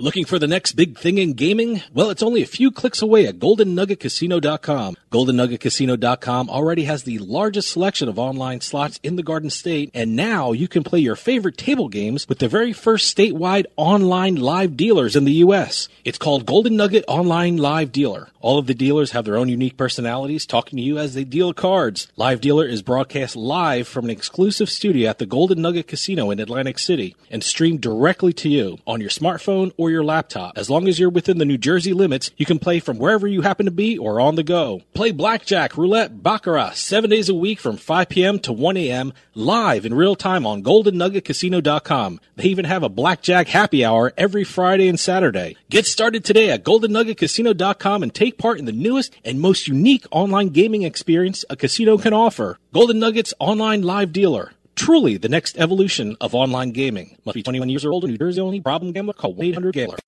Looking for the next big thing in gaming? Well, it's only a few clicks away at GoldenNuggetCasino.com. GoldenNuggetCasino.com already has the largest selection of online slots in the Garden State, and now you can play your favorite table games with the very first statewide online live dealers in the U.S. It's called Golden Nugget Online Live Dealer. All of the dealers have their own unique personalities talking to you as they deal cards. Live Dealer is broadcast live from an exclusive studio at the Golden Nugget Casino in Atlantic City and streamed directly to you on your smartphone or your laptop. As long as you're within the New Jersey limits, you can play from wherever you happen to be or on the go. Play blackjack, roulette, baccarat seven days a week from 5 p.m. to 1 a.m. live in real time on GoldenNuggetCasino.com. They even have a blackjack happy hour every Friday and Saturday. Get started today at GoldenNuggetCasino.com and take part in the newest and most unique online gaming experience a casino can offer. Golden Nuggets Online Live Dealer truly the next evolution of online gaming. Must be 21 years or older, New Jersey only, problem gambler, call 1-800-GAMBLER.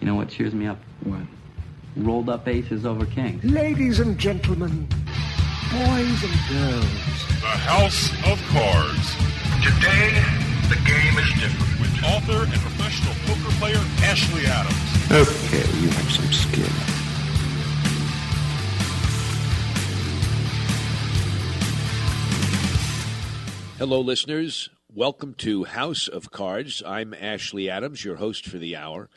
You know what cheers me up? What? Rolled up aces over kings. Ladies and gentlemen, boys and girls. The House of Cards. Today, the game is different. With author and professional poker player Ashley Adams. Okay, you have some skill. Hello, listeners. Welcome to House of Cards. I'm Ashley Adams, your host for the hour.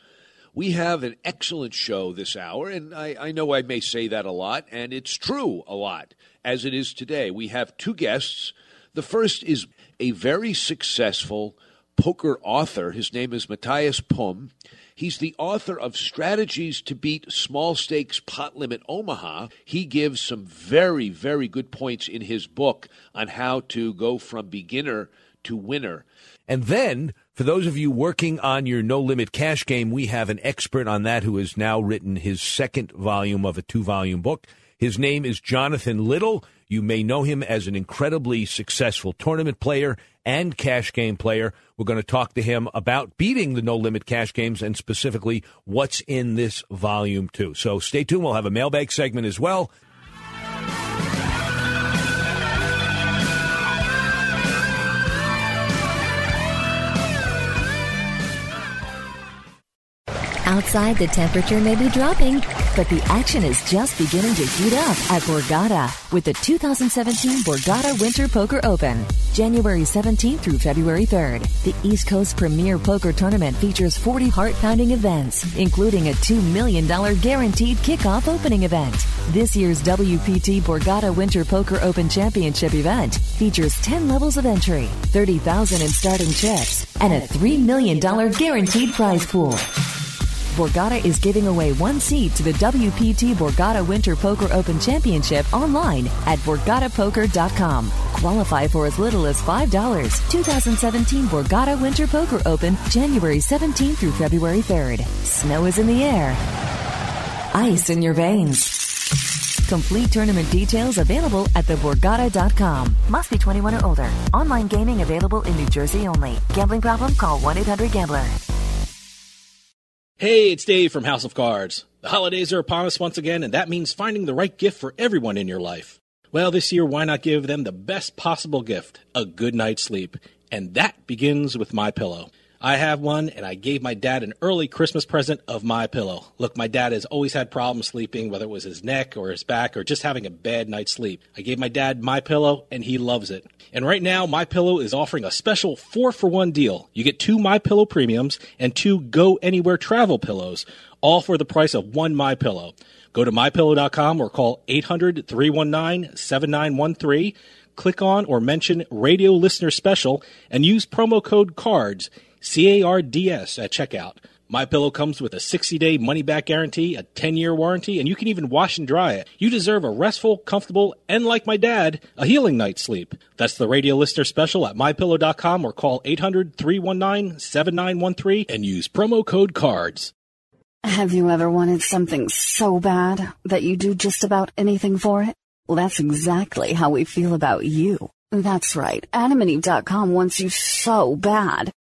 We have an excellent show this hour, and I, I, know I may say that a lot, and it's true a lot, as it is today. We have two guests. The first is a very successful poker author. His name is Matthias Pum. He's the author of Strategies to Beat Small Stakes Pot Limit Omaha. He gives some very, very good points in his book on how to go from beginner to winner. And then, for those of you working on your no limit cash game, we have an expert on that who has now written his second volume of a two volume book. His name is Jonathan Little. You may know him as an incredibly successful tournament player and cash game player. We're going to talk to him about beating the no limit cash games and specifically what's in this volume, too. So stay tuned. We'll have a mailbag segment as well. Outside, the temperature may be dropping, but the action is just beginning to heat up at Borgata with the 2017 Borgata Winter Poker Open. January 17th through February 3rd, the East Coast Premier Poker Tournament features 40 heart-pounding events, including a $2 million guaranteed kickoff opening event. This year's WPT Borgata Winter Poker Open Championship event features 10 levels of entry, 30,000 in starting chips, and a $3 million guaranteed prize pool. Borgata is giving away one seat to the WPT Borgata Winter Poker Open Championship online at BorgataPoker.com. Qualify for as little as $5. 2017 Borgata Winter Poker Open, January 17th through February 3rd. Snow is in the air. Ice in your veins. Complete tournament details available at theborgata.com. Must be 21 or older. Online gaming available in New Jersey only. Gambling problem? Call 1-800-GAMBLER. Hey, it's Dave from House of Cards. The holidays are upon us once again, and that means finding the right gift for everyone in your life. Well, this year, why not give them the best possible gift, a good night's sleep? And that begins with My Pillow. I have one, and I gave my dad an early Christmas present of My Pillow. Look, my dad has always had problems sleeping, whether it was his neck or his back or just having a bad night's sleep. I gave my dad My Pillow, and he loves it. And right now, My Pillow is offering a special four for one deal. You get two My Pillow premiums and two Go Anywhere travel pillows, all for the price of one My Pillow. Go to mypillow.com or call 800 319 7913. Click on or mention radio listener special and use promo code CARDS C-A-R-D-S at checkout. My Pillow comes with a 60-day money-back guarantee, a 10-year warranty, and you can even wash and dry it. You deserve a restful, comfortable, and like my dad, a healing night's sleep. That's the radio listener special at mypillow.com or call 800-319-7913 and use promo code CARDS. Have you ever wanted something so bad that you do just about anything for it? Well, that's exactly how we feel about you. That's right. AdamandEve.com wants you so bad.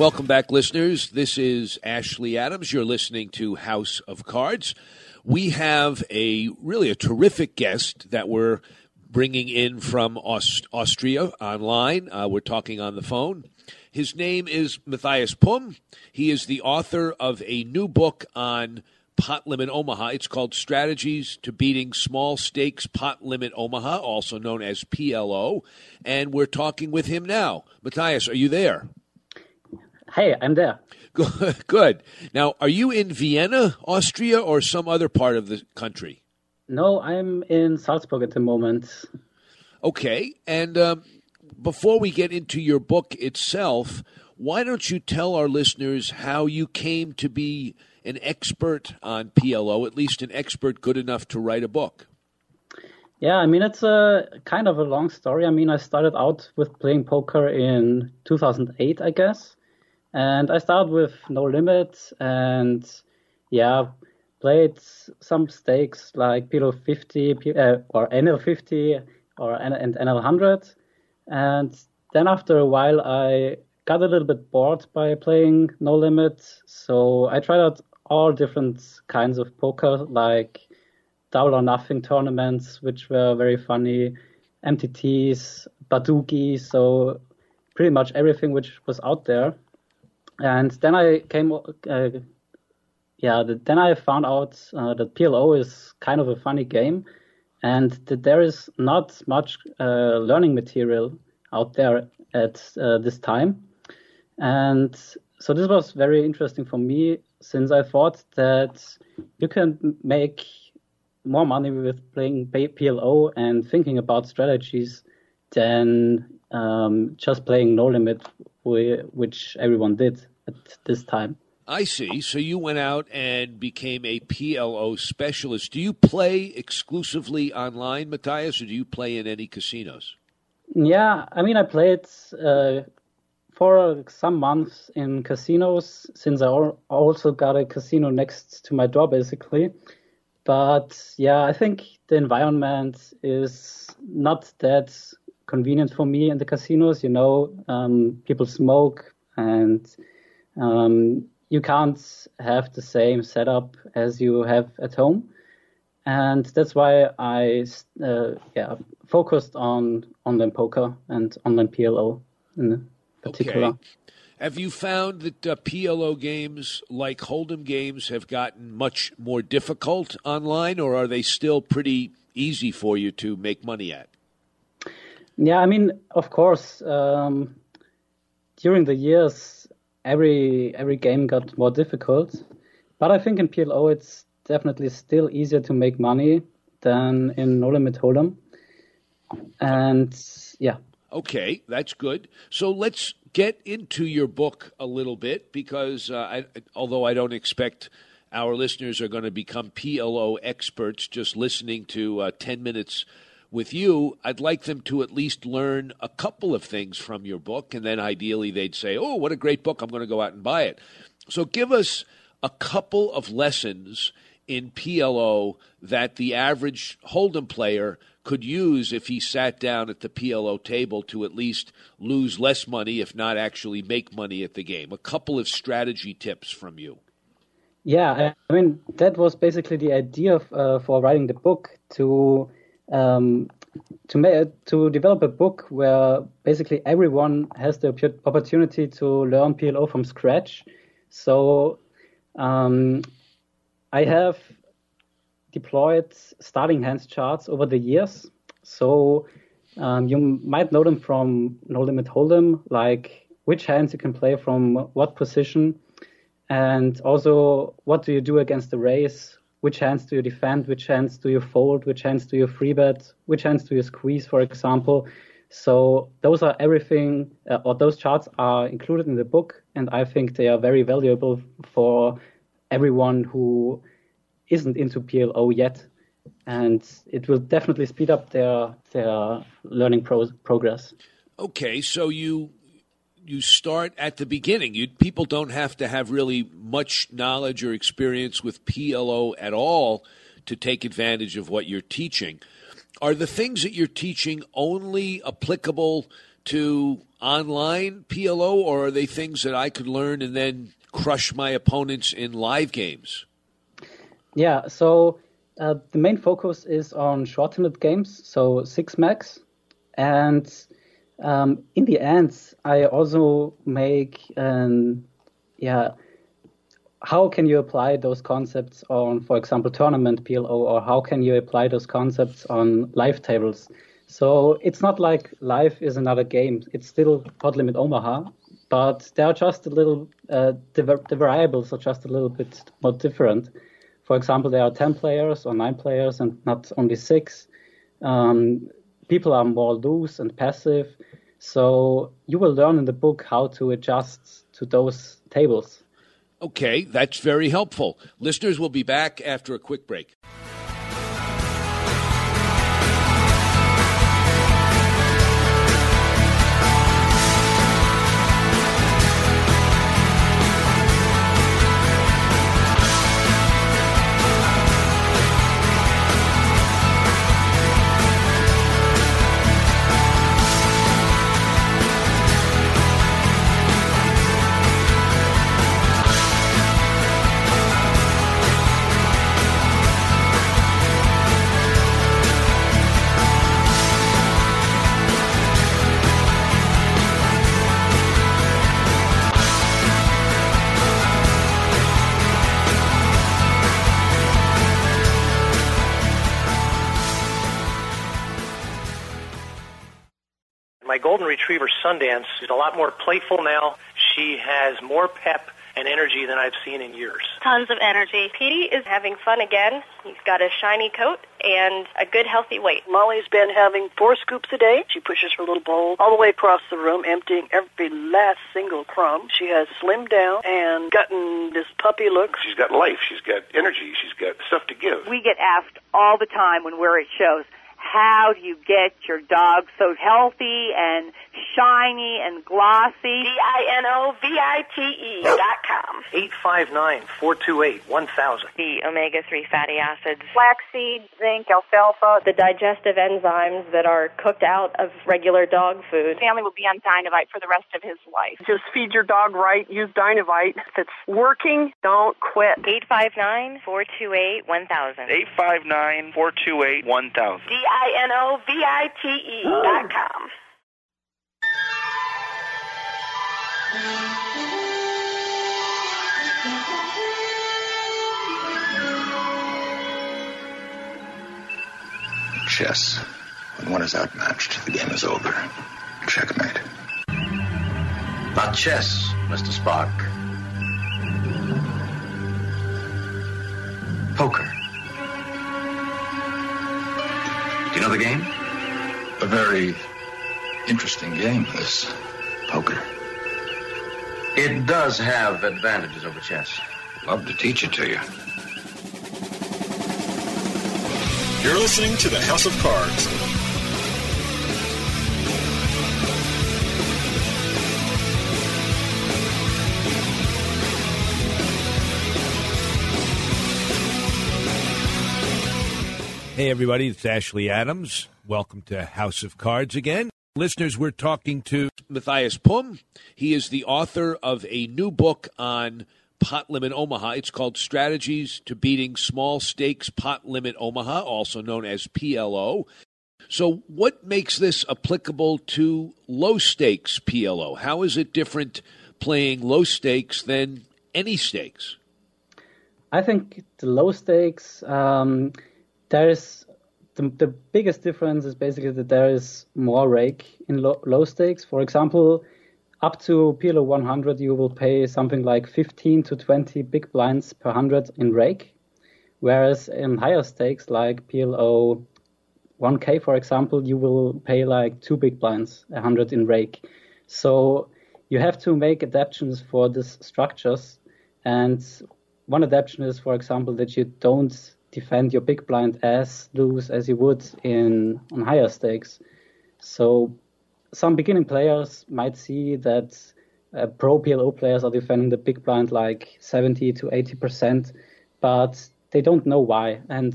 Welcome back, listeners. This is Ashley Adams. You're listening to House of Cards. We have a really a terrific guest that we're bringing in from Aust- Austria online. Uh, we're talking on the phone. His name is Matthias Pum. He is the author of a new book on pot limit Omaha. It's called Strategies to Beating Small Stakes Pot Limit Omaha, also known as PLO. And we're talking with him now. Matthias, are you there? Hey, I'm there. Good. Good. Now, are you in Vienna, Austria, or some other part of the country? No, I'm in Salzburg at the moment. Okay. And um, before we get into your book itself, why don't you tell our listeners how you came to be an expert on PLO, at least an expert good enough to write a book? Yeah, I mean, it's a kind of a long story. I mean, I started out with playing poker in 2008, I guess. And I started with No Limit and, yeah, played some stakes like PLO 50 uh, or NL 50 or and NL 100. And then after a while, I got a little bit bored by playing No Limit. So I tried out all different kinds of poker, like double or nothing tournaments, which were very funny, MTTs, Badugi, so pretty much everything which was out there. And then I came, uh, yeah, the, then I found out uh, that PLO is kind of a funny game, and that there is not much uh, learning material out there at uh, this time. And so this was very interesting for me since I thought that you can make more money with playing PLO and thinking about strategies than um, just playing no limit, which everyone did at this time. I see. So you went out and became a PLO specialist. Do you play exclusively online, Matthias, or do you play in any casinos? Yeah, I mean, I played uh, for some months in casinos since I also got a casino next to my door, basically. But yeah, I think the environment is not that convenient for me in the casinos. You know, um, people smoke and um, you can't have the same setup as you have at home. And that's why I uh, yeah focused on online poker and online PLO in particular. Okay. Have you found that uh, PLO games like Hold'em games have gotten much more difficult online, or are they still pretty easy for you to make money at? Yeah, I mean, of course, um, during the years, every every game got more difficult, but I think in PLO it's definitely still easier to make money than in No Limit Hold'em. And yeah. Okay, that's good. So let's get into your book a little bit because uh, I, although I don't expect our listeners are going to become PLO experts just listening to uh, 10 minutes with you, I'd like them to at least learn a couple of things from your book, and then ideally they'd say, Oh, what a great book, I'm going to go out and buy it. So give us a couple of lessons in PLO that the average Hold'em player could use if he sat down at the PLO table to at least lose less money, if not actually make money at the game. A couple of strategy tips from you. Yeah, I mean that was basically the idea of, uh, for writing the book to um, to make, to develop a book where basically everyone has the opportunity to learn PLO from scratch. So um, I have deployed starting hands charts over the years. So um, you might know them from No Limit Hold'em, like which hands you can play from what position, and also what do you do against the race, which hands do you defend, which hands do you fold, which hands do you three bet, which hands do you squeeze, for example. So those are everything, uh, or those charts are included in the book, and I think they are very valuable for everyone who isn't into PLO yet, and it will definitely speed up their their learning pro- progress. Okay, so you you start at the beginning. You people don't have to have really much knowledge or experience with PLO at all to take advantage of what you're teaching are the things that you're teaching only applicable to online PLO, or are they things that I could learn and then crush my opponents in live games? Yeah, so uh, the main focus is on short-handed games, so six max, and um, in the end, I also make an yeah how can you apply those concepts on, for example, tournament PLO, or how can you apply those concepts on live tables? So it's not like live is another game. It's still Pot Limit Omaha, but they are just a little, uh, the, the variables are just a little bit more different. For example, there are 10 players or 9 players and not only 6. Um, people are more loose and passive. So you will learn in the book how to adjust to those tables. Okay, that's very helpful. Listeners will be back after a quick break. Golden retriever Sundance is a lot more playful now. She has more pep and energy than I've seen in years. Tons of energy. Petey is having fun again. He's got a shiny coat and a good healthy weight. Molly's been having four scoops a day. She pushes her little bowl all the way across the room, emptying every last single crumb. She has slimmed down and gotten this puppy look. She's got life. She's got energy. She's got stuff to give. We get asked all the time when we're at shows, how do you get your dog so healthy and shiny and glossy? D-I-N-O-V-I-T-E dot com. 859-428-1000. The omega-3 fatty acids. Flaxseed, zinc, alfalfa. The digestive enzymes that are cooked out of regular dog food. Family will be on Dinovite for the rest of his life. Just feed your dog right. Use Dinovite. If it's working, don't quit. 859-428-1000. 859-428-1000. D-I-N-O-V-I-T-E oh. dot com. Chess. When one is outmatched, the game is over. Checkmate. Not chess, Mr. Spock. Poker. You know the game? A very interesting game, this poker. It does have advantages over chess. Love to teach it to you. You're listening to the House of Cards. Hey, everybody, it's Ashley Adams. Welcome to House of Cards again. Listeners, we're talking to Matthias Pum. He is the author of a new book on Pot Limit Omaha. It's called Strategies to Beating Small Stakes Pot Limit Omaha, also known as PLO. So, what makes this applicable to low stakes PLO? How is it different playing low stakes than any stakes? I think the low stakes, um, there is the, the biggest difference is basically that there is more rake in low, low stakes. For example, up to PLO 100, you will pay something like 15 to 20 big blinds per 100 in rake. Whereas in higher stakes, like PLO 1K, for example, you will pay like two big blinds, 100 in rake. So you have to make adaptations for these structures. And one adaptation is, for example, that you don't defend your big blind as loose as you would in on higher stakes. So some beginning players might see that uh, pro PLO players are defending the big blind like 70 to 80 percent, but they don't know why. And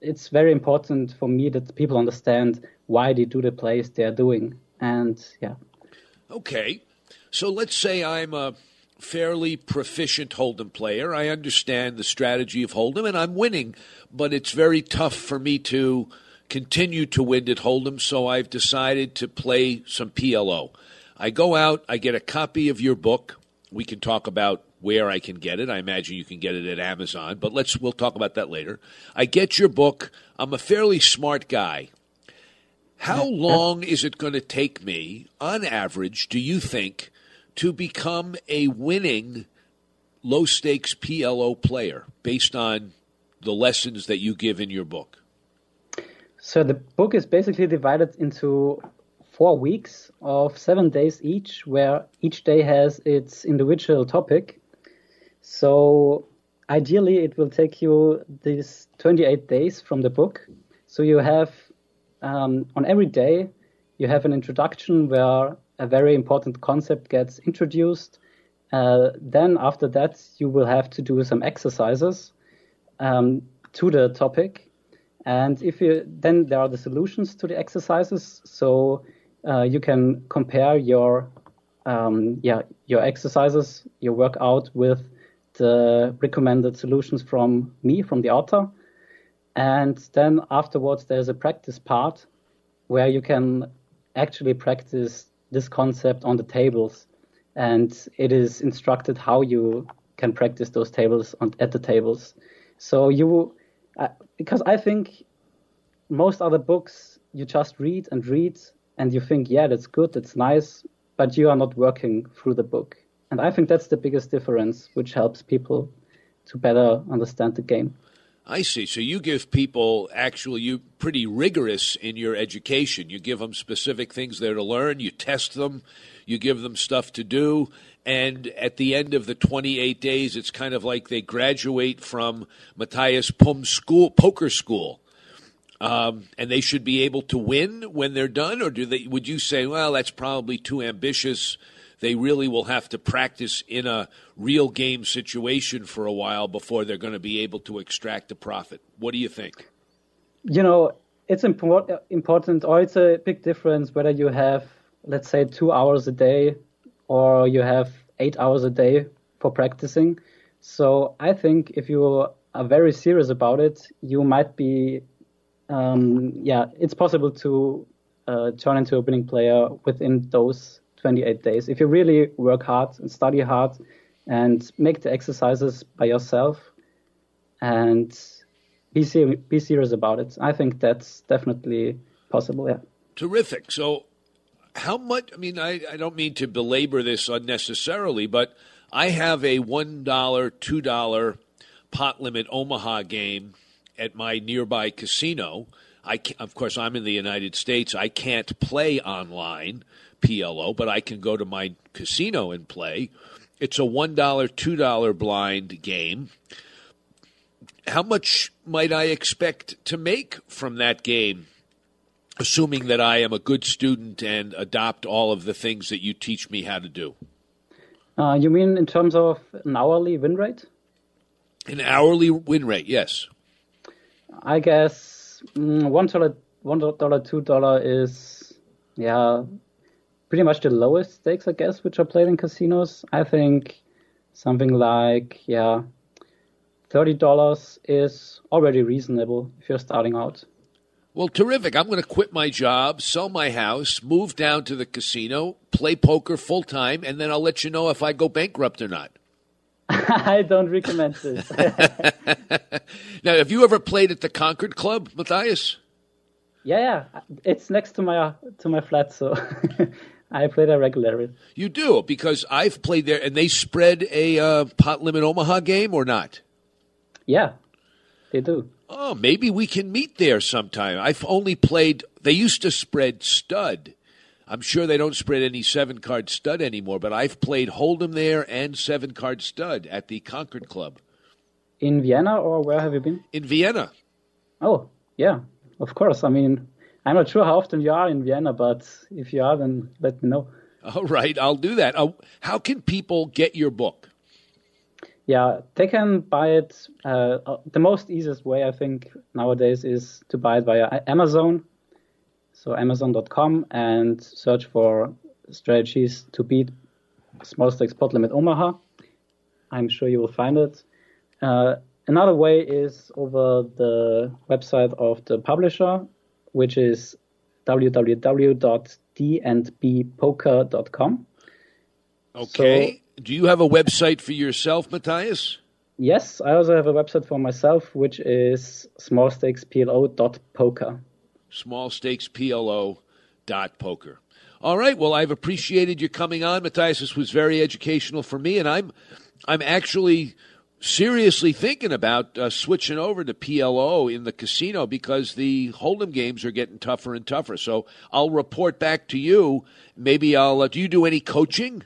it's very important for me that people understand why they do the plays they are doing. And yeah. Okay. So let's say I'm a fairly proficient Hold'em player. I understand the strategy of Hold'em and I'm winning, but it's very tough for me to continue to win at Hold'em, so I've decided to play some PLO. I go out, I get a copy of your book. We can talk about where I can get it. I imagine you can get it at Amazon, but let's we'll talk about that later. I get your book. I'm a fairly smart guy. How long is it going to take me, on average, do you think, to become a winning low stakes PLO player based on the lessons that you give in your book? So the book is basically divided into four weeks of seven days each, where each day has its individual topic. So ideally, it will take you these 28 days from the book. So you have um, on every day, you have an introduction where a very important concept gets introduced. Uh, then after that, you will have to do some exercises um, to the topic. And if you then there are the solutions to the exercises, so uh, you can compare your um, yeah your exercises, your workout with the recommended solutions from me from the author. And then afterwards, there's a practice part where you can actually practice this concept on the tables, and it is instructed how you can practice those tables on, at the tables. So you, uh, because I think most other books you just read and read and you think, yeah, that's good, that's nice, but you are not working through the book. And I think that's the biggest difference, which helps people to better understand the game. I see. So you give people actually you pretty rigorous in your education. You give them specific things there to learn. You test them. You give them stuff to do. And at the end of the 28 days, it's kind of like they graduate from Matthias Pum school, poker school. Um, and they should be able to win when they're done, or do they? Would you say, well, that's probably too ambitious? They really will have to practice in a real game situation for a while before they're going to be able to extract a profit. What do you think? You know, it's important, important, or it's a big difference whether you have, let's say, two hours a day or you have eight hours a day for practicing. So I think if you are very serious about it, you might be, um, yeah, it's possible to uh, turn into a winning player within those 28 days. If you really work hard and study hard and make the exercises by yourself and be, ser- be serious about it, I think that's definitely possible. Yeah. Terrific. So, how much? I mean, I, I don't mean to belabor this unnecessarily, but I have a $1, $2 pot limit Omaha game at my nearby casino. I of course, I'm in the United States. I can't play online. PLO, but I can go to my casino and play. It's a $1, $2 blind game. How much might I expect to make from that game, assuming that I am a good student and adopt all of the things that you teach me how to do? Uh, you mean in terms of an hourly win rate? An hourly win rate, yes. I guess mm, one dollar, one dollar, two dollar is yeah pretty much the lowest stakes, I guess, which are played in casinos. I think something like, yeah, $30 is already reasonable if you're starting out. Well, terrific. I'm going to quit my job, sell my house, move down to the casino, play poker full time, and then I'll let you know if I go bankrupt or not. I don't recommend this. now, have you ever played at the Concord Club, Matthias? Yeah, yeah. It's next to my to my flat, so I play there regularly. You do because I've played there, and they spread a uh, pot limit Omaha game or not? Yeah, they do. Oh, maybe we can meet there sometime. I've only played. They used to spread stud. I'm sure they don't spread any seven card stud anymore, but I've played Hold'em there and seven card stud at the Concord Club. In Vienna, or where have you been? In Vienna. Oh, yeah, of course. I mean, I'm not sure how often you are in Vienna, but if you are, then let me know. All right, I'll do that. Uh, how can people get your book? Yeah, they can buy it. Uh, uh, the most easiest way, I think, nowadays is to buy it via Amazon. So Amazon.com and search for strategies to beat small stakes pot limit Omaha. I'm sure you will find it. Uh, another way is over the website of the publisher, which is www.dnbpoker.com. Okay. So, Do you have a website for yourself, Matthias? Yes, I also have a website for myself, which is smallstakesplo.poker. Smallstakesplo.poker. All right. Well, I've appreciated you coming on, Matthias. This was very educational for me, and I'm, I'm actually seriously thinking about uh, switching over to PLO in the casino because the Hold'em games are getting tougher and tougher. So I'll report back to you. Maybe I'll. Uh, do you do any coaching?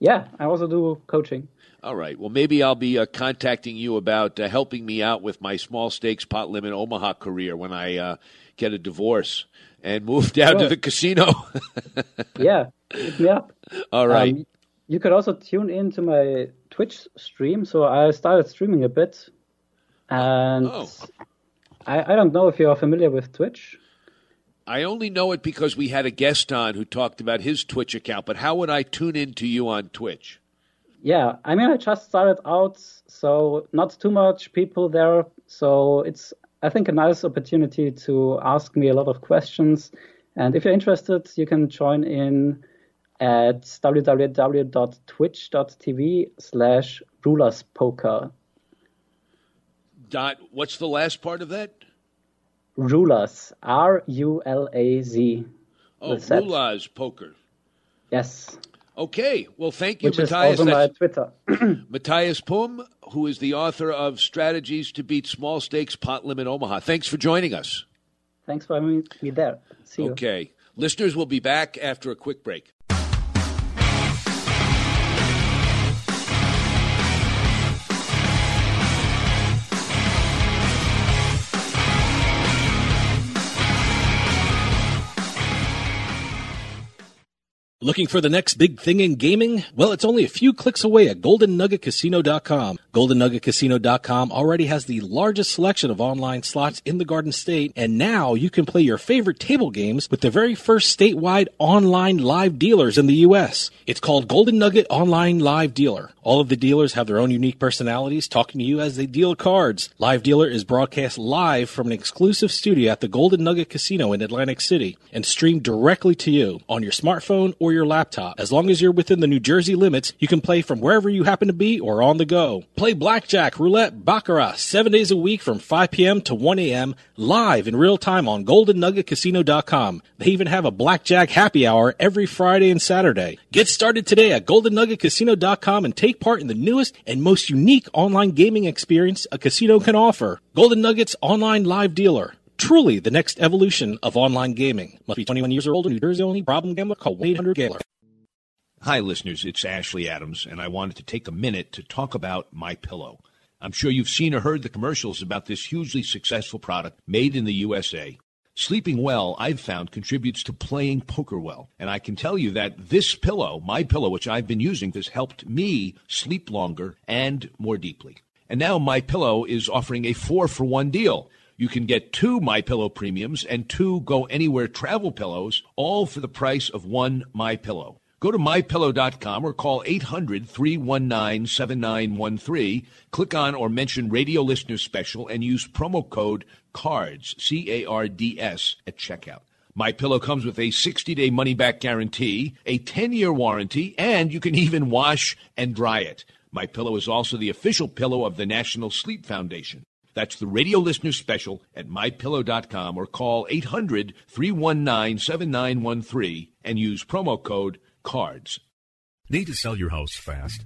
Yeah, I also do coaching. All right. Well, maybe I'll be uh, contacting you about uh, helping me out with my small stakes pot limit Omaha career when I uh, get a divorce and move down sure. to the casino. yeah, up. All right. Um, you could also tune in to my Twitch stream. So I started streaming a bit, and oh. I, I don't know if you are familiar with Twitch. I only know it because we had a guest on who talked about his Twitch account. But how would I tune in to you on Twitch? Yeah, I mean, I just started out, so not too much people there. So it's, I think, a nice opportunity to ask me a lot of questions. And if you're interested, you can join in at www.twitch.tv slash rulazpoker. Dot, what's the last part of that? Rulaz, R U L A Z. Oh, Rulaz Poker. Yes. Okay. Well, thank you, Which Matthias. Is also my Twitter. Matthias Pum, who is the author of Strategies to Beat Small Stakes Pot Limit Omaha. Thanks for joining us. Thanks for having me there. See you. Okay. Listeners we'll be back after a quick break. Looking for the next big thing in gaming? Well, it's only a few clicks away at GoldenNuggetCasino.com. GoldenNuggetCasino.com already has the largest selection of online slots in the Garden State, and now you can play your favorite table games with the very first statewide online live dealers in the U.S. It's called Golden Nugget Online Live Dealer. All of the dealers have their own unique personalities talking to you as they deal cards. Live Dealer is broadcast live from an exclusive studio at the Golden Nugget Casino in Atlantic City and streamed directly to you on your smartphone or your laptop. As long as you're within the New Jersey limits, you can play from wherever you happen to be or on the go. Play blackjack, roulette, baccarat seven days a week from 5 p.m. to 1 a.m. live in real time on GoldenNuggetCasino.com. They even have a blackjack happy hour every Friday and Saturday. Get started today at GoldenNuggetCasino.com and take part in the newest and most unique online gaming experience a casino can offer. Golden Nuggets Online Live Dealer truly the next evolution of online gaming. Must be 21 years or older. New Jersey only. Problem gambler. Call 1-800-GAMBLER. Hi, listeners. It's Ashley Adams, and I wanted to take a minute to talk about My Pillow. I'm sure you've seen or heard the commercials about this hugely successful product made in the USA. Sleeping well, I've found, contributes to playing poker well. And I can tell you that this pillow, my pillow, which I've been using, has helped me sleep longer and more deeply. And now my pillow is offering a four for one deal. You can get two My Pillow premiums and two Go Anywhere travel pillows, all for the price of one My Pillow. Go to mypillow.com or call 800-319-7913. Click on or mention radio listener special and use promo code CARDS, C A R D S at checkout. My Pillow comes with a 60-day money-back guarantee, a 10-year warranty, and you can even wash and dry it. My Pillow is also the official pillow of the National Sleep Foundation. That's the radio listener special at mypillow.com or call 800 319 7913 and use promo code CARDS. Need to sell your house fast?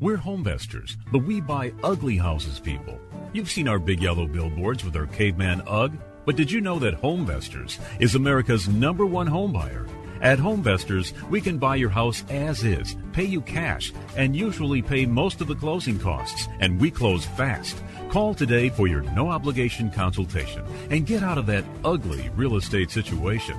We're homevestors, but we buy ugly houses, people. You've seen our big yellow billboards with our caveman UGG, but did you know that Homevestors is America's number one home buyer? At Homevestors, we can buy your house as is, pay you cash, and usually pay most of the closing costs, and we close fast. Call today for your no obligation consultation and get out of that ugly real estate situation.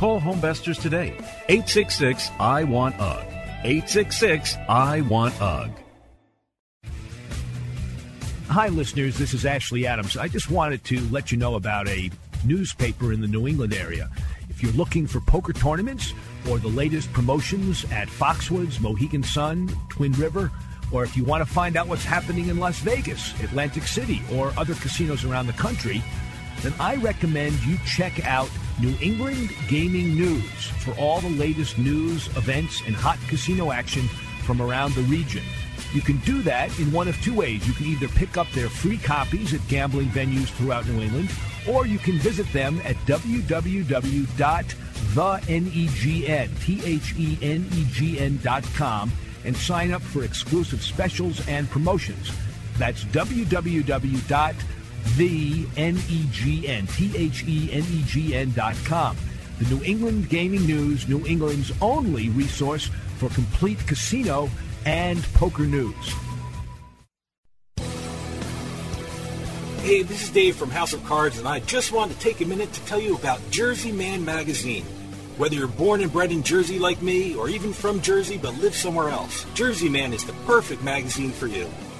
Call Homevestors today. 866 I Want UGG. 866 I Want UGG. Hi, listeners. This is Ashley Adams. I just wanted to let you know about a newspaper in the New England area. If you're looking for poker tournaments or the latest promotions at Foxwoods, Mohegan Sun, Twin River, or if you want to find out what's happening in Las Vegas, Atlantic City, or other casinos around the country, then I recommend you check out New England Gaming News for all the latest news, events, and hot casino action from around the region. You can do that in one of two ways. You can either pick up their free copies at gambling venues throughout New England, or you can visit them at www.thenegn, and sign up for exclusive specials and promotions. That's www.thenegn, The N-E-G-N, T-H-E-N-E-G-N dot com. The New England Gaming News, New England's only resource for complete casino and poker news. Hey, this is Dave from House of Cards, and I just wanted to take a minute to tell you about Jersey Man Magazine. Whether you're born and bred in Jersey like me, or even from Jersey but live somewhere else, Jersey Man is the perfect magazine for you.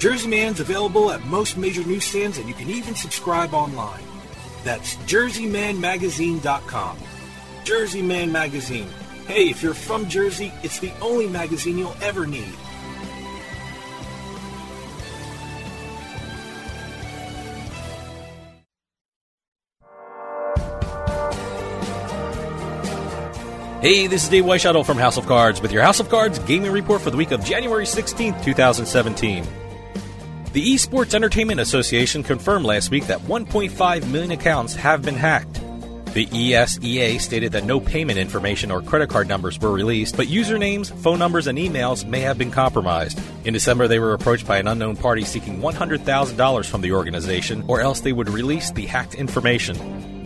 Jersey Man's available at most major newsstands, and you can even subscribe online. That's jerseymanmagazine.com. Jersey Man Magazine. Hey, if you're from Jersey, it's the only magazine you'll ever need. Hey, this is Dave Weishuttle from House of Cards with your House of Cards gaming report for the week of January 16th, 2017. The Esports Entertainment Association confirmed last week that 1.5 million accounts have been hacked. The ESEA stated that no payment information or credit card numbers were released, but usernames, phone numbers, and emails may have been compromised. In December, they were approached by an unknown party seeking $100,000 from the organization, or else they would release the hacked information.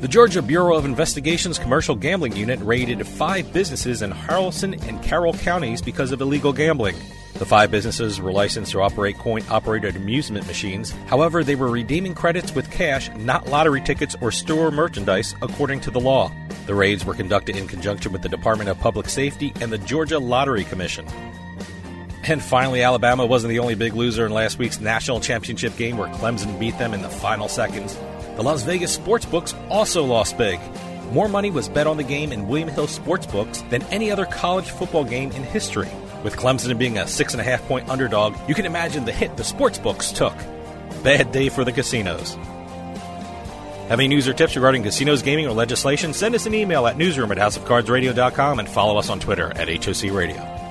The Georgia Bureau of Investigation's Commercial Gambling Unit raided five businesses in Haralson and Carroll counties because of illegal gambling. The five businesses were licensed to operate coin operated amusement machines. However, they were redeeming credits with cash, not lottery tickets or store merchandise, according to the law. The raids were conducted in conjunction with the Department of Public Safety and the Georgia Lottery Commission. And finally, Alabama wasn't the only big loser in last week's national championship game where Clemson beat them in the final seconds. The Las Vegas sportsbooks also lost big. More money was bet on the game in William Hill sportsbooks than any other college football game in history. With Clemson being a six and a half point underdog, you can imagine the hit the sports books took. Bad day for the casinos. Have any news or tips regarding casinos, gaming, or legislation? Send us an email at newsroom at houseofcardsradio.com and follow us on Twitter at HOC Radio.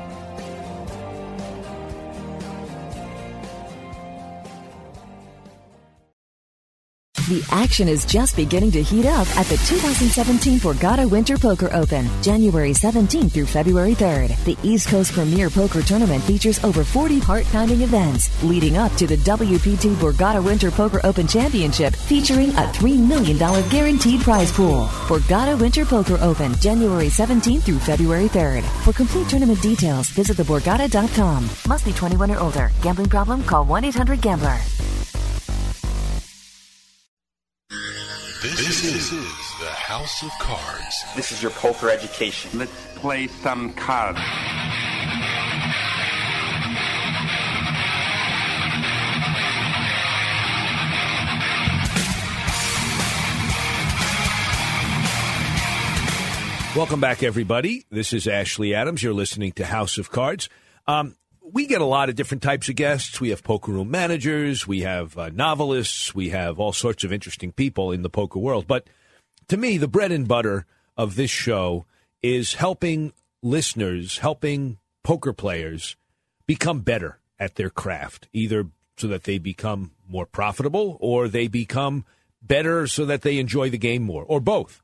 The action is just beginning to heat up at the 2017 Borgata Winter Poker Open, January 17th through February 3rd. The East Coast Premier Poker Tournament features over 40 heart-pounding events, leading up to the WPT Borgata Winter Poker Open Championship, featuring a $3 million guaranteed prize pool. Borgata Winter Poker Open, January 17th through February 3rd. For complete tournament details, visit theborgata.com. Must be 21 or older. Gambling problem? Call 1-800-GAMBLER. This, is the House of Cards. This is your poker education. Let's play some cards. Welcome back, everybody. This is Ashley Adams. You're listening to House of Cards. Um, we get a lot of different types of guests. We have poker room managers, we have uh, novelists, we have all sorts of interesting people in the poker world. But to me, the bread and butter of this show is helping listeners, helping poker players become better at their craft, either so that they become more profitable or they become better so that they enjoy the game more, or both.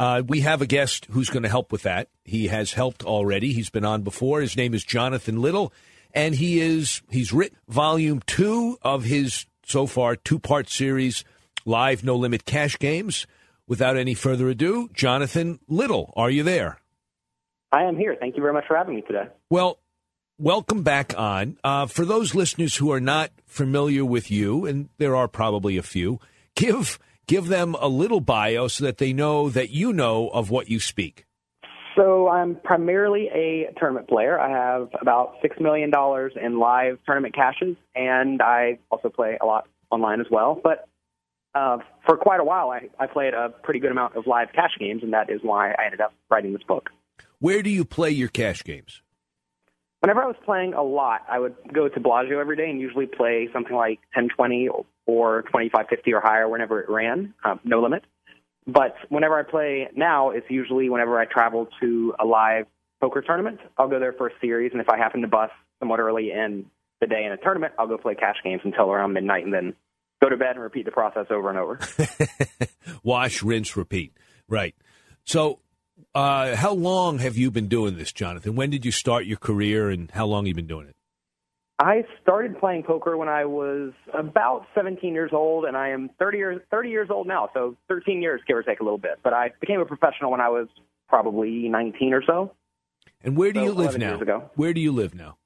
Uh, we have a guest who's going to help with that. He has helped already. He's been on before. His name is Jonathan Little, and he is he's written volume two of his so far two part series, live no limit cash games. Without any further ado, Jonathan Little, are you there? I am here. Thank you very much for having me today. Well, welcome back on. Uh, for those listeners who are not familiar with you, and there are probably a few, give give them a little bio so that they know that you know of what you speak. So I'm primarily a tournament player. I have about six million dollars in live tournament cashes, and I also play a lot online as well. But uh, for quite a while, I, I played a pretty good amount of live cash games, and that is why I ended up writing this book. Where do you play your cash games? Whenever I was playing a lot, I would go to Bellagio every day and usually play something like 1020 or 2550 or higher whenever it ran, um, no limit. But whenever I play now, it's usually whenever I travel to a live poker tournament. I'll go there for a series, and if I happen to bust somewhat early in the day in a tournament, I'll go play cash games until around midnight and then go to bed and repeat the process over and over. Wash, rinse, repeat. Right. So, uh, how long have you been doing this, Jonathan? When did you start your career, and how long have you been doing it? I started playing poker when I was about 17 years old, and I am 30 years 30 years old now, so 13 years, give or take a little bit. But I became a professional when I was probably 19 or so. And where do So you live now? Where do you live now?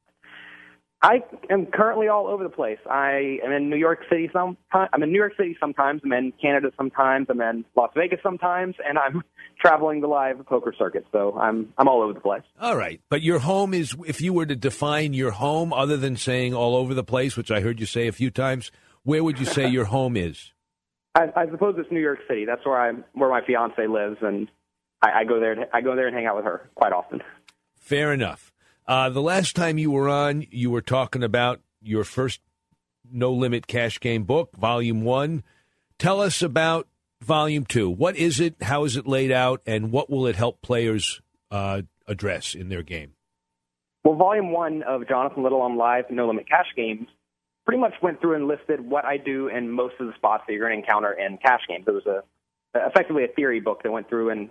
I am currently all over the place. I am in New York City some I'm in New York City sometimes, I'm in Canada sometimes, I'm in Las Vegas sometimes, and I'm traveling the live poker circuit. So I'm I'm all over the place. All right, but your home is if you were to define your home, other than saying all over the place, which I heard you say a few times, where would you say your home is? I, I suppose it's New York City. That's where I'm where my fiance lives, and I, I go there. I go there and hang out with her quite often. Fair enough. Uh, the last time you were on, you were talking about your first no limit cash game book, Volume One. Tell us about Volume Two. What is it? How is it laid out? And what will it help players uh, address in their game? Well, Volume One of Jonathan Little on Live No Limit Cash Games pretty much went through and listed what I do in most of the spots that you're going to encounter in cash games. It was a effectively a theory book that went through and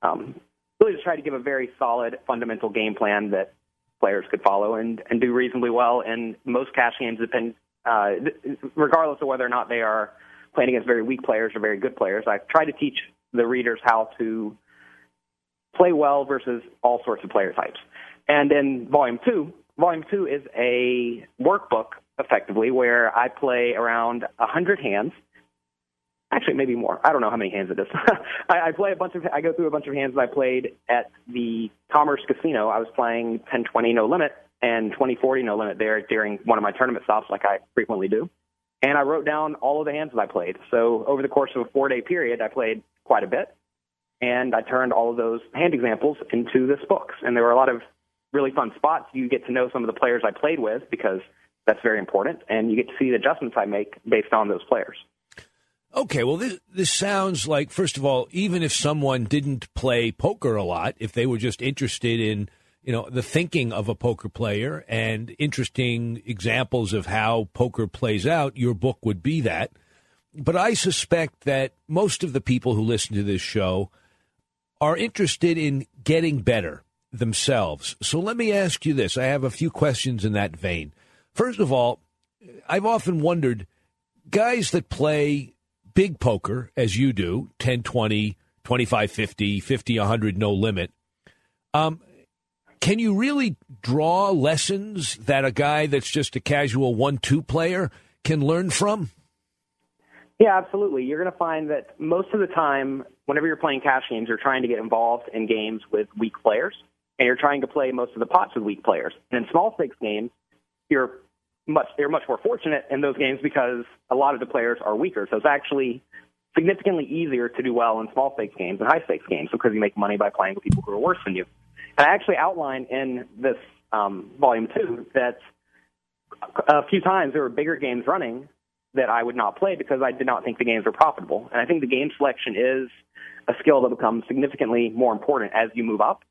um, really just tried to give a very solid fundamental game plan that players could follow and, and do reasonably well And most cash games, depend, uh, regardless of whether or not they are playing against very weak players or very good players. I try to teach the readers how to play well versus all sorts of player types. And in volume two, volume two is a workbook effectively where I play around a hundred hands. Actually, maybe more. I don't know how many hands it is. I, I play a bunch of. I go through a bunch of hands that I played at the Commerce Casino. I was playing 10-20 no limit and 20-40 no limit there during one of my tournament stops, like I frequently do. And I wrote down all of the hands that I played. So over the course of a four-day period, I played quite a bit, and I turned all of those hand examples into this book. And there were a lot of really fun spots. You get to know some of the players I played with because that's very important, and you get to see the adjustments I make based on those players. Okay, well, this, this sounds like, first of all, even if someone didn't play poker a lot, if they were just interested in, you know, the thinking of a poker player and interesting examples of how poker plays out, your book would be that. but I suspect that most of the people who listen to this show are interested in getting better themselves. So let me ask you this. I have a few questions in that vein. First of all, I've often wondered guys that play big poker, as you do 10, 20, 25, 50, 50, 100, no limit. Um, can you really draw lessons that a guy that's just a casual one two player can learn from? Yeah, absolutely. You're going to find that most of the time, whenever you're playing cash games, you're trying to get involved in games with weak players, and you're trying to play most of the pots with weak players. And in small stakes games, you're much you're much more fortunate in those games because a lot of the players are weaker. So it's actually significantly easier to do well in small stakes games and high stakes games because you make money by playing with people who are worse than you. And I actually outline in this um, volume two that a few times there were bigger games running that I would not play because I did not think the games were profitable. And I think the game selection is a skill that becomes significantly more important as you move up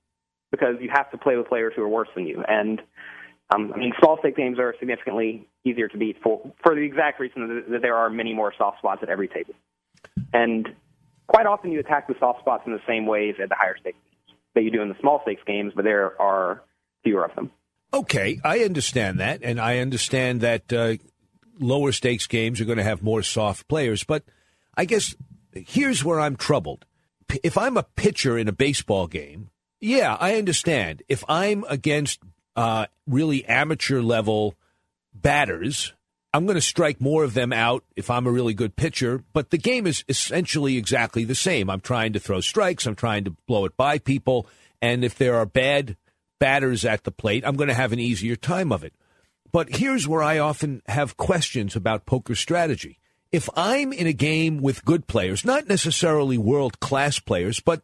because you have to play with players who are worse than you. And um, I mean, small stake games are significantly easier to beat for for the exact reason that, there are many more soft spots at every table. And quite often you attack the soft spots in the same ways at the higher stakes games that you do in the small stakes games, but there are fewer of them. Okay, I understand that, and I understand that uh, lower stakes games are going to have more soft players. But I guess here's where I'm troubled. If I'm a pitcher in a baseball game, yeah, I understand. If I'm against uh, really amateur level batters, I'm going to strike more of them out if I'm a really good pitcher. But the game is essentially exactly the same. I'm trying to throw strikes, I'm trying to blow it by people. And if there are bad batters at the plate, I'm going to have an easier time of it. But here's where I often have questions about poker strategy. If I'm in a game with good players, not necessarily world class players, but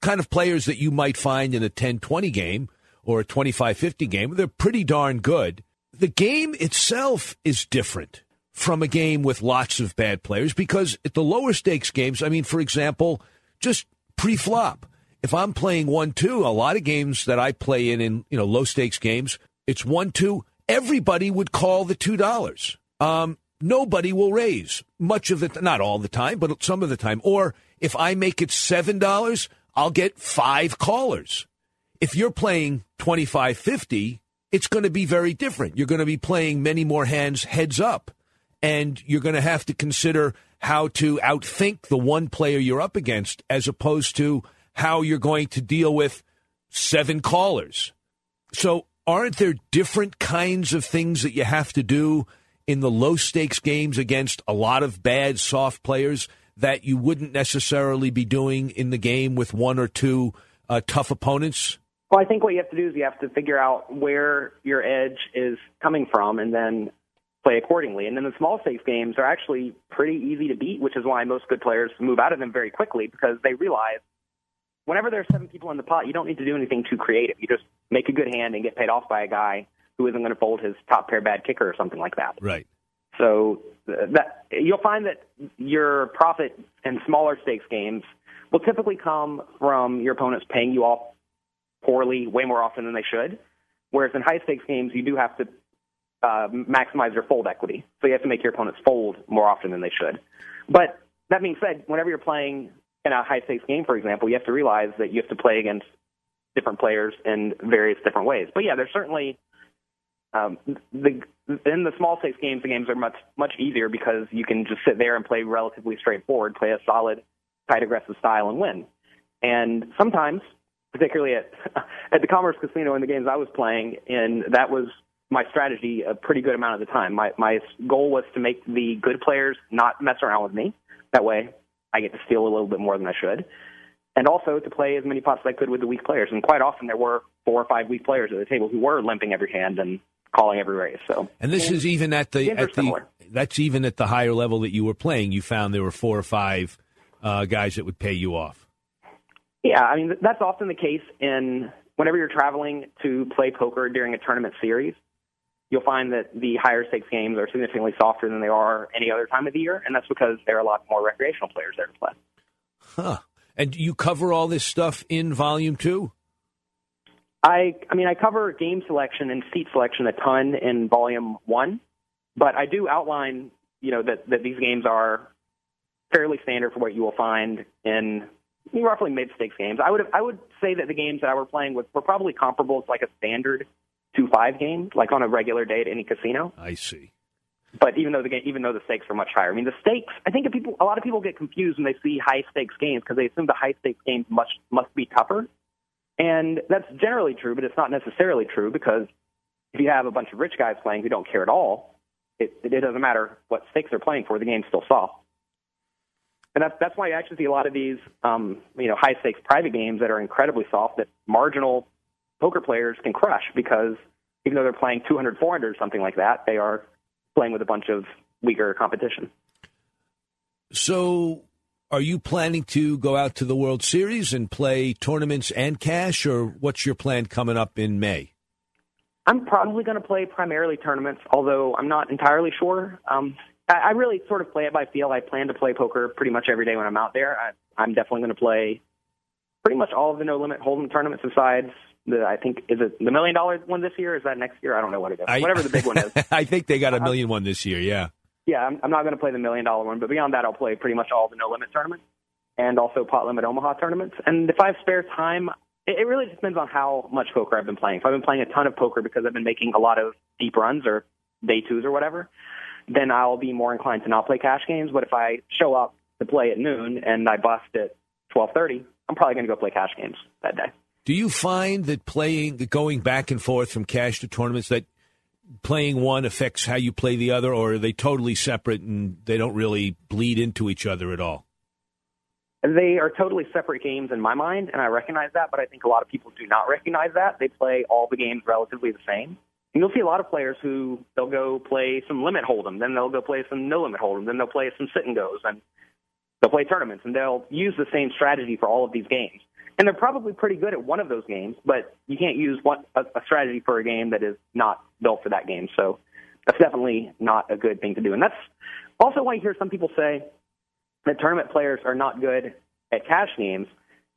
kind of players that you might find in a 10 20 game or a 25 50 game, they're pretty darn good. The game itself is different from a game with lots of bad players because at the lower stakes games, I mean, for example, just pre flop. If I'm playing 1 2, a lot of games that I play in, in you know, low stakes games, it's 1 2 everybody would call the two dollars. Um, nobody will raise much of the not all the time, but some of the time. Or if I make it seven dollars, I'll get five callers. If you're playing twenty five fifty, it's going to be very different. You're going to be playing many more hands heads up, and you're going to have to consider how to outthink the one player you're up against, as opposed to how you're going to deal with seven callers. So aren't there different kinds of things that you have to do in the low stakes games against a lot of bad soft players that you wouldn't necessarily be doing in the game with one or two uh, tough opponents? Well, I think what you have to do is you have to figure out where your edge is coming from and then play accordingly. And then the small stakes games are actually pretty easy to beat, which is why most good players move out of them very quickly because they realize whenever there's seven people in the pot, you don't need to do anything too creative. You just make a good hand and get paid off by a guy who isn't going to fold his top pair bad kicker or something like that. Right. So uh, that you'll find that your profit in smaller stakes games will typically come from your opponents paying you off poorly way more often than they should. Whereas in high stakes games, you do have to uh, maximize your fold equity. So you have to make your opponents fold more often than they should. But that being said, whenever you're playing in a high stakes game, for example, you have to realize that you have to play against different players in various different ways. But yeah, there's certainly um, the in the small stakes games, the games are much much easier because you can just sit there and play relatively straightforward, play a solid, tight aggressive style, and win. And sometimes, particularly at at the Commerce Casino in the games I was playing, and that was my strategy a pretty good amount of the time. My my goal was to make the good players not mess around with me. That way, I get to steal a little bit more than I should. And also to play as many pots as I could with the weak players. And quite often there were four or five weak players at the table who were limping every hand and calling every raise. So And this is even at the at the that's even at the higher level that you were playing, you found there were four or five uh, guys that would pay you off. Yeah, I mean that's often the case in whenever you're traveling to play poker during a tournament series you'll find that the higher stakes games are significantly softer than they are any other time of the year, and that's because there are a lot more recreational players there to play. Huh. And you cover all this stuff in volume two? I I mean I cover game selection and seat selection a ton in volume one, but I do outline, you know, that, that these games are fairly standard for what you will find in roughly mid stakes games. I would I would say that the games that I were playing with were probably comparable to like a standard two five game, like on a regular day at any casino. I see. But even though the game, even though the stakes are much higher, I mean the stakes. I think people, a lot of people get confused when they see high stakes games because they assume the high stakes games must must be tougher, and that's generally true, but it's not necessarily true because if you have a bunch of rich guys playing who don't care at all, it, it doesn't matter what stakes they're playing for. The game's still soft. And that's that's why you actually see a lot of these, um, you know, high stakes private games that are incredibly soft that marginal poker players can crush because even though they're playing 200, 400 or something like that, they are playing with a bunch of weaker competition. So, are you planning to go out to the World Series and play tournaments and cash, or what's your plan coming up in May? I'm probably going to play primarily tournaments, although I'm not entirely sure. Um, I, I really sort of play it by feel. I plan to play poker pretty much every day when I'm out there. I, I'm definitely going to play pretty much all of the no limit hold'em tournaments besides the I think is it the million dollar one this year? Is that next year? I don't know what it is. I- Whatever the big one is. I think they got a uh, million one this year. Yeah. Yeah, I'm, I'm not going to play the million dollar one, but beyond that, I'll play pretty much all the no limit tournaments and also pot limit Omaha tournaments. And if I have spare time, it, it really depends on how much poker I've been playing. If I've been playing a ton of poker because I've been making a lot of deep runs or day twos or whatever, then I'll be more inclined to not play cash games. But if I show up to play at noon and I bust at 12:30, I'm probably going to go play cash games that day. Do you find that playing, going back and forth from cash to tournaments, that playing one affects how you play the other, or are they totally separate and they don't really bleed into each other at all? They are totally separate games in my mind, and I recognize that, but I think a lot of people do not recognize that. They play all the games relatively the same. And you'll see a lot of players who they'll go play some limit hold'em, then they'll go play some no limit hold'em, then they'll play some sit and goes, and they'll play tournaments, and they'll use the same strategy for all of these games. And they're probably pretty good at one of those games, but you can't use one a, a strategy for a game that is not built for that game. So that's definitely not a good thing to do. And that's also why you hear some people say that tournament players are not good at cash games.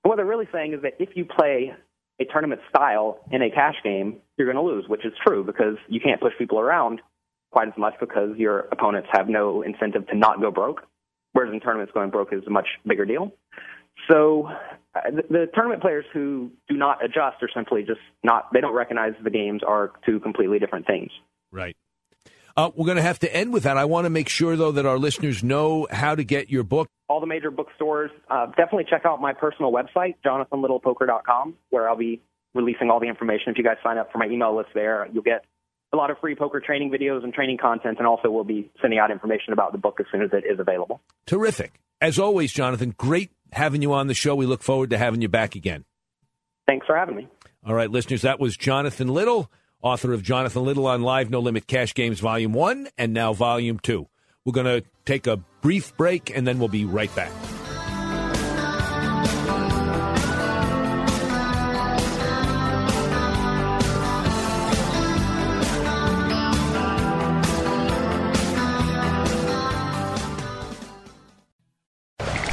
What they're really saying is that if you play a tournament style in a cash game, you're going to lose, which is true because you can't push people around quite as much because your opponents have no incentive to not go broke. Whereas in tournaments, going broke is a much bigger deal. So uh, the, the tournament players who do not adjust are simply just not, they don't recognize the games are two completely different things. Right. Uh, we're going to have to end with that. I want to make sure, though, that our listeners know how to get your book. All the major bookstores. Uh, definitely check out my personal website, jonathanlittlepoker.com, where I'll be releasing all the information. If you guys sign up for my email list there, you'll get a lot of free poker training videos and training content, and also we'll be sending out information about the book as soon as it is available. Terrific. As always, Jonathan, great having you on the show. We look forward to having you back again. Thanks for having me. All right, listeners, that was Jonathan Little, author of Jonathan Little on Live No Limit Cash Games Volume 1 and now Volume 2. We're going to take a brief break and then we'll be right back.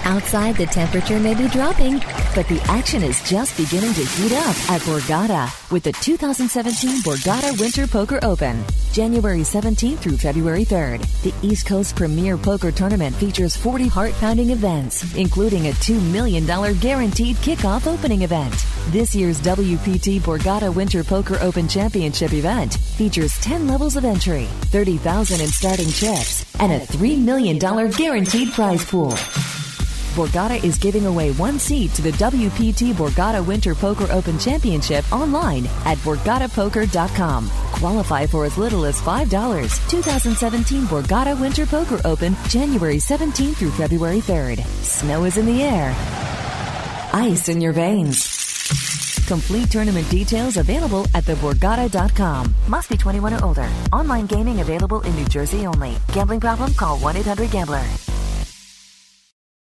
Outside, the temperature may be dropping, but the action is just beginning to heat up at Borgata with the 2017 Borgata Winter Poker Open. January 17th through February 3rd, the East Coast premier poker tournament features 40 heart-pounding events, including a $2 million guaranteed kickoff opening event. This year's WPT Borgata Winter Poker Open Championship event features 10 levels of entry, 30,000 in starting chips, and a $3 million guaranteed prize pool. Borgata is giving away one seat to the WPT Borgata Winter Poker Open Championship online at BorgataPoker.com. Qualify for as little as $5. 2017 Borgata Winter Poker Open, January 17th through February 3rd. Snow is in the air. Ice in your veins. Complete tournament details available at theborgata.com. Must be 21 or older. Online gaming available in New Jersey only. Gambling problem? Call 1-800-GAMBLER.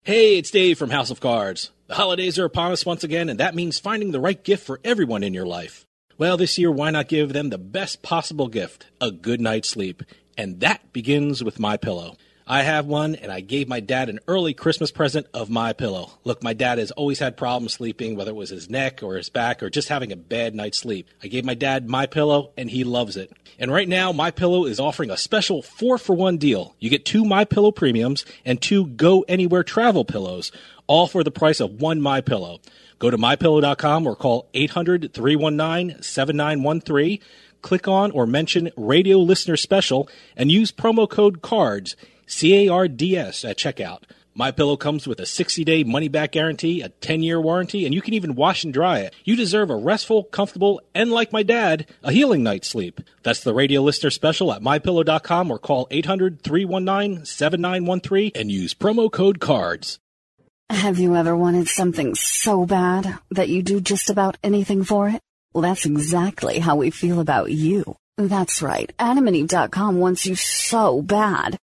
Hey, it's Dave from House of Cards. The holidays are upon us once again, and that means finding the right gift for everyone in your life. Well, this year, why not give them the best possible gift, a good night's sleep? And that begins with My Pillow. I have one, and I gave my dad an early Christmas present of my pillow. Look, my dad has always had problems sleeping, whether it was his neck or his back or just having a bad night's sleep. I gave my dad my pillow, and he loves it. And right now, my pillow is offering a special four for one deal. You get two my pillow premiums and two Go Anywhere travel pillows, all for the price of one my pillow. Go to mypillow.com or call 800 319 7913. Click on or mention radio listener special and use promo code CARDS C-A-R-D-S at checkout. My Pillow comes with a 60-day money-back guarantee, a 10-year warranty, and you can even wash and dry it. You deserve a restful, comfortable, and like my dad, a healing night's sleep. That's the radio listener special at mypillow.com or call 800-319-7913 and use promo code CARDS. Have you ever wanted something so bad that you do just about anything for it? Well, that's exactly how we feel about you. That's right. AdamandEve.com wants you so bad.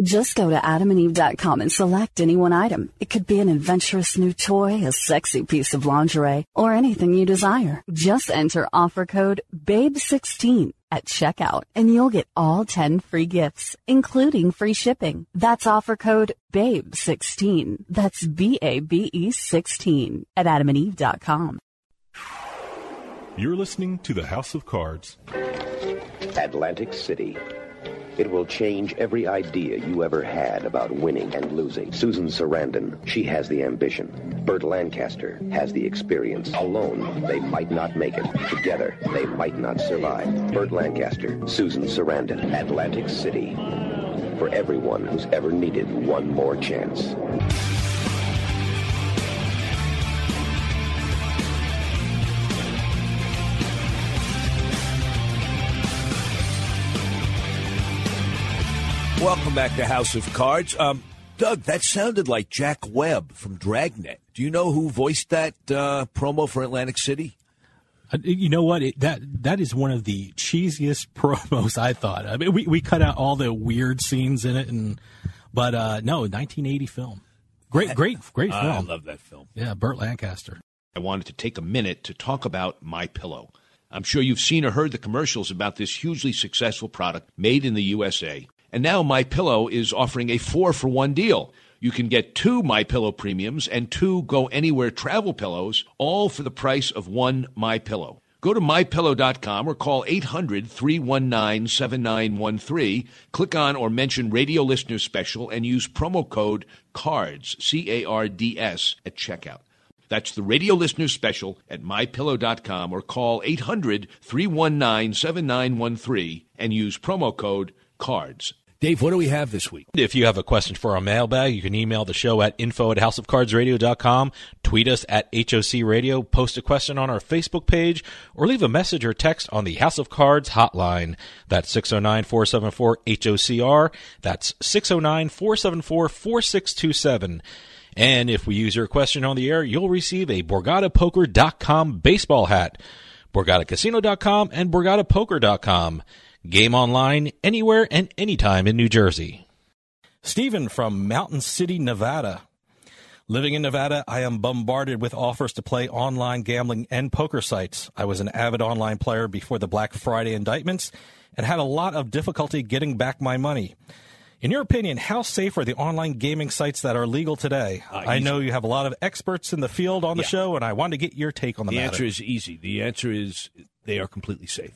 Just go to adamandeve.com and select any one item. It could be an adventurous new toy, a sexy piece of lingerie, or anything you desire. Just enter offer code BABE16 at checkout and you'll get all 10 free gifts, including free shipping. That's offer code BABE16. That's B-A-B-E 16 at adamandeve.com. You're listening to the House of Cards. Atlantic City. It will change every idea you ever had about winning and losing. Susan Sarandon, she has the ambition. Burt Lancaster has the experience. Alone, they might not make it. Together, they might not survive. Burt Lancaster, Susan Sarandon, Atlantic City. For everyone who's ever needed one more chance. Welcome back to House of Cards. Um, Doug, that sounded like Jack Webb from Dragnet. Do you know who voiced that uh, promo for Atlantic City? Uh, you know what? It, that that is one of the cheesiest promos I thought. I mean, we, we cut out all the weird scenes in it, and but uh, no, 1980 film. Great, great, great film. I love that film. Yeah, Burt Lancaster. I wanted to take a minute to talk about My Pillow. I'm sure you've seen or heard the commercials about this hugely successful product made in the USA. And now My Pillow is offering a 4 for 1 deal. You can get two My Pillow premiums and two Go Anywhere travel pillows, all for the price of one My Pillow. Go to mypillow.com or call 800-319-7913. Click on or mention radio listener special and use promo code CARDS, C A R D S at checkout. That's the radio listener special at mypillow.com or call 800-319-7913 and use promo code CARDS. Dave, what do we have this week? If you have a question for our mailbag, you can email the show at info at houseofcardsradio.com, tweet us at HOC Radio, post a question on our Facebook page, or leave a message or text on the House of Cards hotline. That's 609-474-HOCR. That's 609-474-4627. And if we use your question on the air, you'll receive a BorgataPoker.com baseball hat, BorgataCasino.com, and BorgataPoker.com. Game online anywhere and anytime in New Jersey. Stephen from Mountain City, Nevada. Living in Nevada, I am bombarded with offers to play online gambling and poker sites. I was an avid online player before the Black Friday indictments and had a lot of difficulty getting back my money. In your opinion, how safe are the online gaming sites that are legal today? Uh, I know you have a lot of experts in the field on the Yeah. show, and I want to get your take on the, The matter. The answer is easy. The answer is they are completely safe.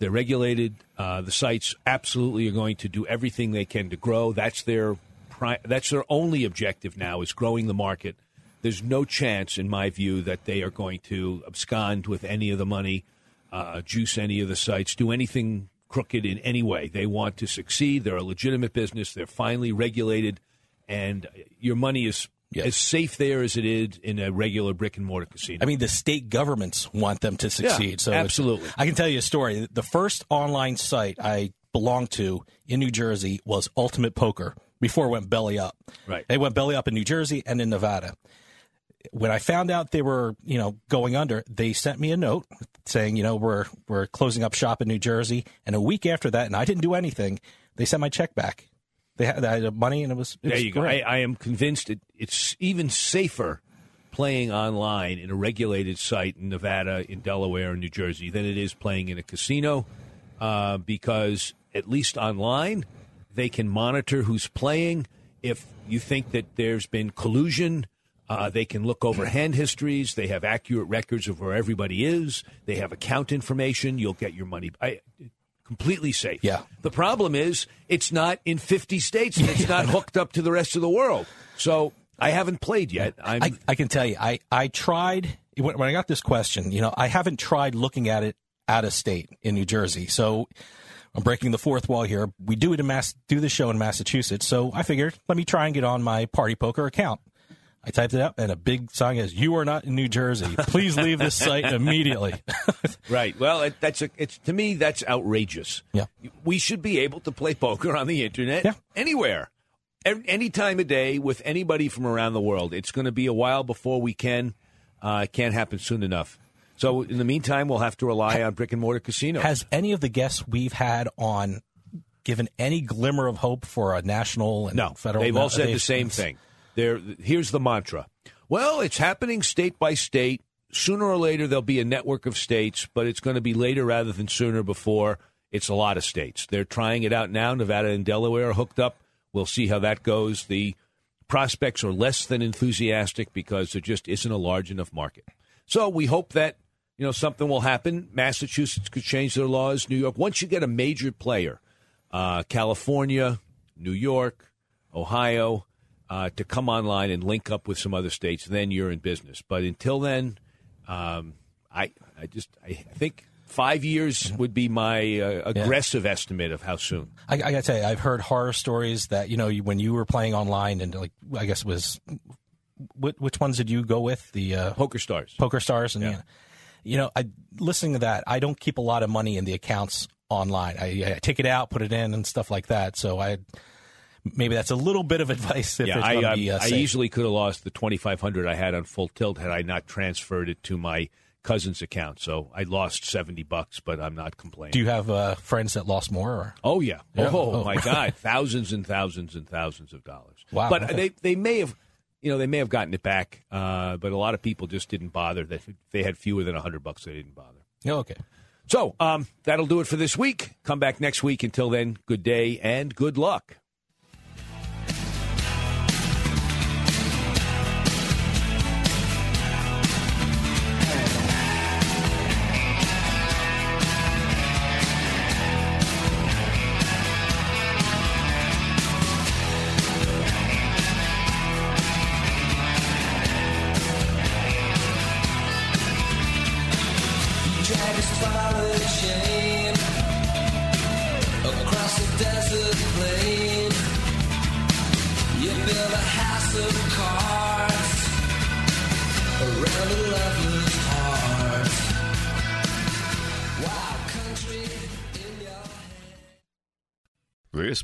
They're regulated. Uh, the sites absolutely are going to do everything they can to grow. That's their pri- that's their only objective now is growing the market. There's no chance, in my view, that they are going to abscond with any of the money, uh, juice any of the sites, do anything crooked in any way. They want to succeed. They're a legitimate business. They're finally regulated, and your money is as safe there as it is in a regular brick and mortar casino. I mean, the state governments want them to succeed. so absolutely. I can tell you a story. The first online site I belonged to in New Jersey was Ultimate Poker before it went belly up. Right. They went belly up in New Jersey and in Nevada. When I found out they were, you know, going under, they sent me a note saying, you know, we're we're closing up shop in New Jersey. And a week after that, and I didn't do anything, they sent my check back. They had, I had money, and it was. It There was you go. great. I, I am convinced it, it's even safer playing online in a regulated site in Nevada, in Delaware, in New Jersey than it is playing in a casino uh, because at least online they can monitor who's playing. If you think that there's been collusion, uh, they can look over hand histories. They have accurate records of where everybody is. They have account information. You'll get your money. I, completely safe. Yeah. The problem is it's not in 50 states and it's not hooked up to the rest of the world. So I haven't played yet. I'm, I, I can tell you, I, I tried when, when I got this question. You know, I haven't tried looking at it out of state in New Jersey. So I'm breaking the fourth wall here. We do it in Mass, do the show in Massachusetts. So I figured, let me try and get on my Party Poker account. I typed it up, and a big sign is, "You are not in New Jersey. Please leave this site immediately." right. Well, it, that's a, it's to me that's outrageous. Yeah. We should be able to play poker on the internet anywhere, any time of day with anybody from around the world. It's going to be a while before we can. Uh, it can't happen soon enough. So in the meantime, we'll have to rely on brick and mortar casinos. Has any of the guests we've had on given any glimmer of hope for a national and No, federal? they've all said the same thing. There, here's the mantra. Well, it's happening state by state. Sooner or later, there'll be a network of states, but it's going to be later rather than sooner. Before it's a lot of states. They're trying it out now. Nevada and Delaware are hooked up. We'll see how that goes. The prospects are less than enthusiastic because there just isn't a large enough market. So we hope that you know something will happen. Massachusetts could change their laws. New York. Once you get a major player, uh, California, New York, Ohio, uh, to come online and link up with some other states, then you're in business. But until then, um, I I just I think five years would be my uh, aggressive estimate of how soon. I, I gotta tell you, I've heard horror stories that you know when you were playing online and like I guess it was which, which ones did you go with the uh, Poker Stars? Poker Stars, and yeah. you know, I listening to that, I don't keep a lot of money in the accounts online. I, I take it out, put it in, and stuff like that. So I maybe that's a little bit of advice if yeah, it's I, uh, be uh, I easily could have lost the twenty five hundred I had on full tilt had I not transferred it to my cousin's account. So I lost seventy bucks, but I'm not complaining. Do you have uh, friends that lost more? Or? Oh yeah. Yeah? Oh, Oh. my God, thousands and thousands and thousands of dollars. Wow. But Okay. they they may have, you know, they may have gotten it back. Uh, but a lot of people just didn't bother. That they had fewer than hundred bucks, they didn't bother. Yeah, okay. So um, that'll do it for this week. Come back next week. Until then, good day and good luck.